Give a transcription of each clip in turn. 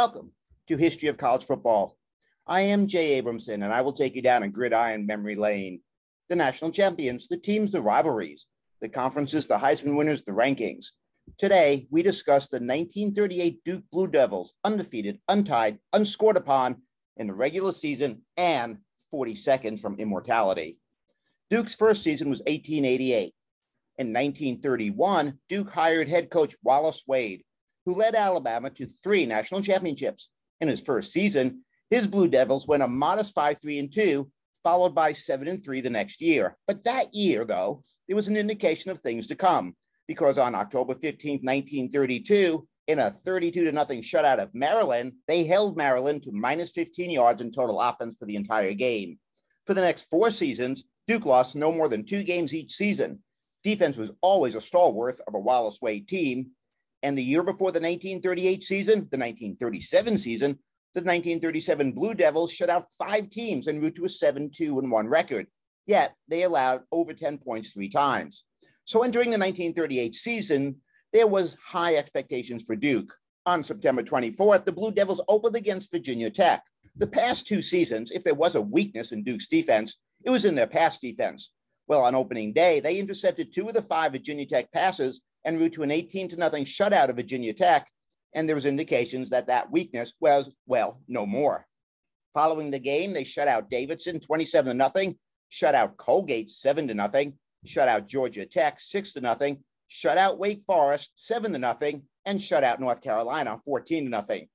Welcome to History of College Football. I am Jay Abramson, and I will take you down a gridiron memory lane. The national champions, the teams, the rivalries, the conferences, the Heisman winners, the rankings. Today, we discuss the 1938 Duke Blue Devils, undefeated, untied, unscored upon in the regular season, and 40 seconds from immortality. Duke's first season was 1888. In 1931, Duke hired head coach Wallace Wade, who led Alabama to three national championships. In his first season, his Blue Devils went a modest 5 3 and 2, followed by 7 and 3 the next year. But that year, though, there was an indication of things to come because on October 15, 1932, in a 32 to nothing shutout of Maryland, they held Maryland to minus 15 yards in total offense for the entire game. For the next four seasons, Duke lost no more than two games each season. Defense was always a stalwart of a Wallace Wade team, and the year before the 1938 season, the 1937 season, the 1937 Blue Devils shut out five teams en route to a 7 2 and 1 record. Yet they allowed over 10 points three times. So entering the 1938 season, there was high expectations for Duke. On September 24th, the Blue Devils opened against Virginia Tech. The past two seasons, if there was a weakness in Duke's defense, it was in their pass defense. Well, on opening day, they intercepted two of the five Virginia Tech passes en route to an 18 to nothing shutout of Virginia Tech, and there was indications that that weakness was, well, no more. Following the game, they shut out Davidson 27 to nothing, shut out Colgate 7 to nothing, shut out Georgia Tech 6 to nothing, shut out Wake Forest 7 to nothing, and shut out North Carolina 14 to nothing.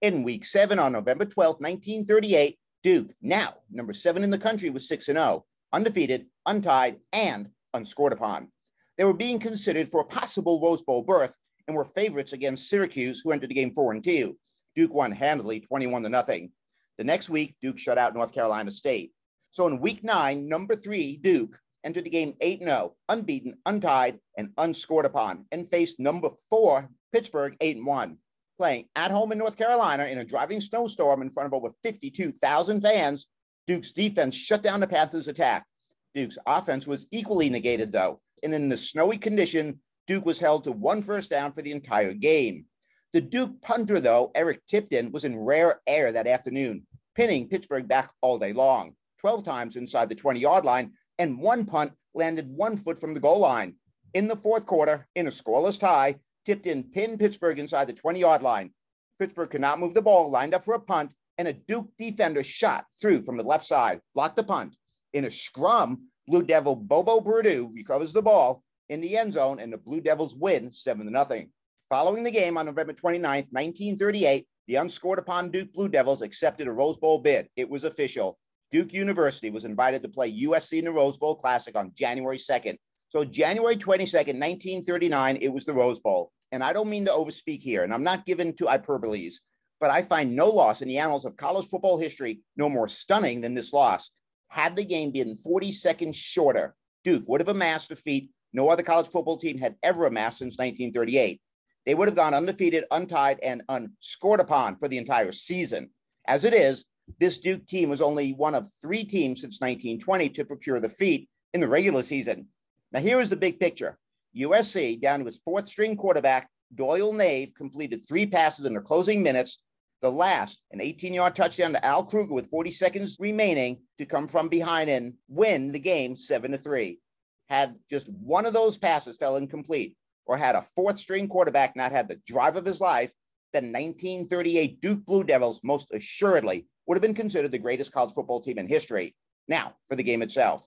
In week 7 on November 12, 1938, Duke, now number 7 in the country was 6 and 0, undefeated, untied, and unscored upon. They were being considered for a possible Rose Bowl berth and were favorites against Syracuse, who entered the game 4 and 2. Duke won handily 21 to nothing. The next week, Duke shut out North Carolina State. So in week 9, number 3, Duke entered the game 8 0, unbeaten, untied, and unscored upon, and faced number 4, Pittsburgh 8 1. Playing at home in North Carolina in a driving snowstorm in front of over 52,000 fans, Duke's defense shut down the Panthers' attack. Duke's offense was equally negated, though, and in the snowy condition, Duke was held to one first down for the entire game. The Duke punter, though, Eric Tipton, was in rare air that afternoon, pinning Pittsburgh back all day long, 12 times inside the 20 yard line, and one punt landed one foot from the goal line. In the fourth quarter, in a scoreless tie, Tipton pinned Pittsburgh inside the 20 yard line. Pittsburgh could not move the ball, lined up for a punt, and a Duke defender shot through from the left side, blocked the punt. In a scrum, Blue Devil Bolo Perdue recovers the ball in the end zone, and the Blue Devils win 7 0. Following the game on November 29th, 1938, the unscored upon Duke Blue Devils accepted a Rose Bowl bid. It was official. Duke University was invited to play USC in the Rose Bowl Classic on January 2nd. So, January 22nd, 1939, it was the Rose Bowl. And I don't mean to overspeak here, and I'm not given to hyperboles, but I find no loss in the annals of college football history no more stunning than this loss. Had the game been 40 seconds shorter, Duke would have amassed a feat no other college football team had ever amassed since 1938. They would have gone undefeated, untied, and unscored upon for the entire season. As it is, this Duke team was only one of three teams since 1920 to procure the feat in the regular season. Now, here is the big picture USC, down to its fourth string quarterback, Doyle Nave, completed three passes in the closing minutes the last, an 18 yard touchdown to Al Krueger with 40 seconds remaining to come from behind and win the game 7 to 3. Had just one of those passes fell incomplete, or had a fourth string quarterback not had the drive of his life, the 1938 Duke Blue Devils most assuredly would have been considered the greatest college football team in history. Now, for the game itself.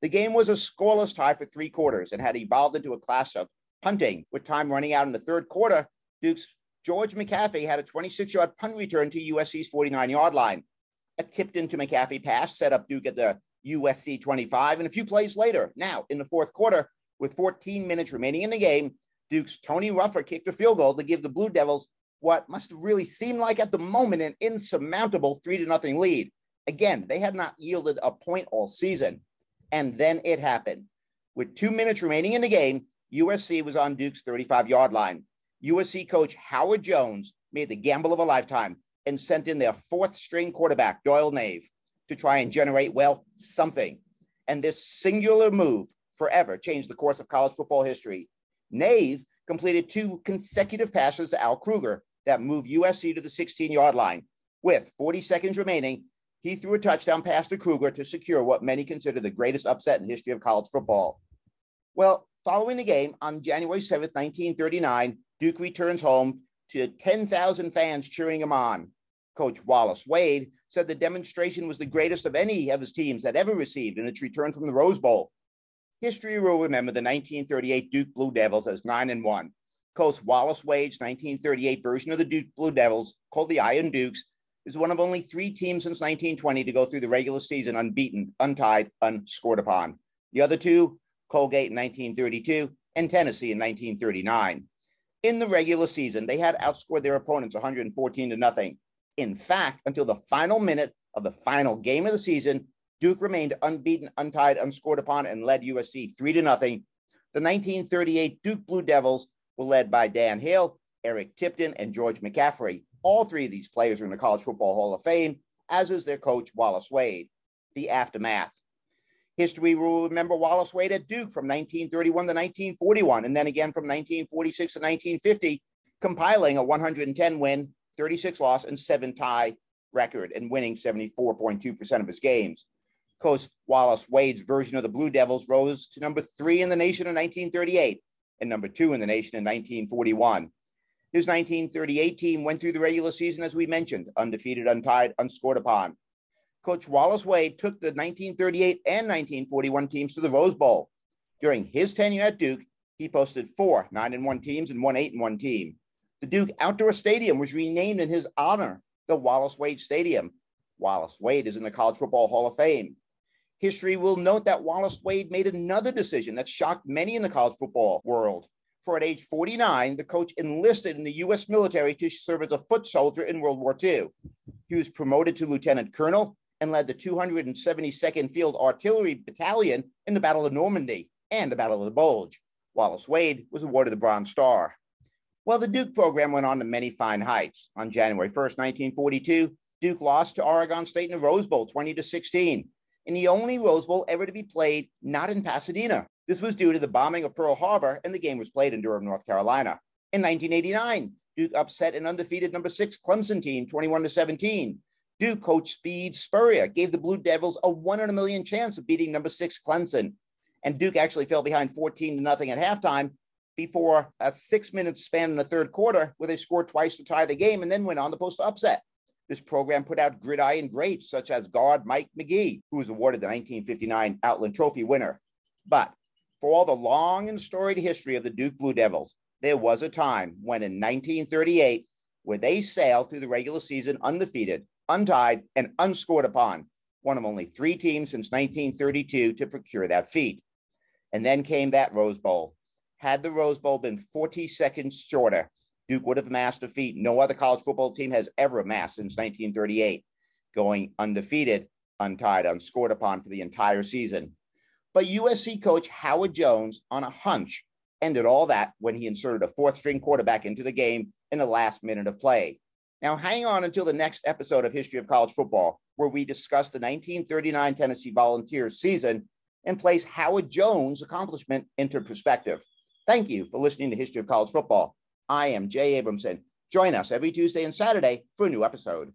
The game was a scoreless tie for three quarters and had evolved into a clash of punting. With time running out in the third quarter, Duke's George McAfee had a 26 yard punt return to USC's 49 yard line. A tipped into McAfee pass set up Duke at the USC 25, and a few plays later, now in the fourth quarter, with 14 minutes remaining in the game, Duke's Tony Ruffa kicked a field goal to give the Blue Devils what must have really seemed like at the moment an insurmountable three to nothing lead. Again, they had not yielded a point all season. And then it happened. With two minutes remaining in the game, USC was on Duke's 35 yard line. USC coach Howard Jones made the gamble of a lifetime and sent in their fourth string quarterback, Doyle Nave, to try and generate, well, something. And this singular move forever changed the course of college football history. Nave completed two consecutive passes to Al Krueger that moved USC to the 16 yard line. With 40 seconds remaining, he threw a touchdown pass to Krueger to secure what many consider the greatest upset in history of college football. Well, following the game on January 7th, 1939, Duke returns home to 10,000 fans cheering him on. Coach Wallace Wade said the demonstration was the greatest of any of his teams had ever received in its return from the Rose Bowl. History will remember the 1938 Duke Blue Devils as 9 and 1. Coach Wallace Wade's 1938 version of the Duke Blue Devils, called the Iron Dukes, is one of only three teams since 1920 to go through the regular season unbeaten, untied, unscored upon. The other two, Colgate in 1932 and Tennessee in 1939. In the regular season, they had outscored their opponents 114 to nothing. In fact, until the final minute of the final game of the season, Duke remained unbeaten, untied, unscored upon, and led USC three to nothing. The 1938 Duke Blue Devils were led by Dan Hill, Eric Tipton, and George McAfee. All three of these players are in the College Football Hall of Fame, as is their coach Wallace Wade. The aftermath. History will remember Wallace Wade at Duke from 1931 to 1941, and then again from 1946 to 1950, compiling a 110 win, 36 loss, and seven tie record and winning 74.2% of his games. Coach Wallace Wade's version of the Blue Devils rose to number three in the nation in 1938 and number two in the nation in 1941. His 1938 team went through the regular season, as we mentioned, undefeated, untied, unscored upon. Coach Wallace Wade took the 1938 and 1941 teams to the Rose Bowl. During his tenure at Duke, he posted four 9 and 1 teams and one 8 and 1 team. The Duke Outdoor Stadium was renamed in his honor, the Wallace Wade Stadium. Wallace Wade is in the College Football Hall of Fame. History will note that Wallace Wade made another decision that shocked many in the college football world. For at age 49, the coach enlisted in the U.S. military to serve as a foot soldier in World War II. He was promoted to lieutenant colonel and led the 272nd Field Artillery Battalion in the Battle of Normandy and the Battle of the Bulge. Wallace Wade was awarded the Bronze Star. Well, the Duke program went on to many fine heights. On January 1st, 1942, Duke lost to Oregon State in the Rose Bowl 20 to 16 in the only Rose Bowl ever to be played not in Pasadena. This was due to the bombing of Pearl Harbor, and the game was played in Durham, North Carolina. In 1989, Duke upset an undefeated number six Clemson team 21 to 17. Duke coach Steve Spurrier gave the Blue Devils a one in a million chance of beating number six Clemson. And Duke actually fell behind 14 to nothing at halftime before a six minute span in the third quarter where they scored twice to tie the game and then went on to post upset. This program put out gridiron greats such as guard Mike McGee, who was awarded the 1959 Outland Trophy winner. But for all the long and storied history of the Duke Blue Devils, there was a time when in 1938, where they sailed through the regular season undefeated, untied, and unscored upon, one of only three teams since 1932 to procure that feat. And then came that Rose Bowl. Had the Rose Bowl been 40 seconds shorter, Duke would have amassed a feat no other college football team has ever amassed since 1938, going undefeated, untied, unscored upon for the entire season. But USC coach Howard Jones, on a hunch, ended all that when he inserted a fourth string quarterback into the game in the last minute of play. Now, hang on until the next episode of History of College Football, where we discuss the 1939 Tennessee Volunteers season and place Howard Jones' accomplishment into perspective. Thank you for listening to History of College Football. I am Jay Abramson. Join us every Tuesday and Saturday for a new episode.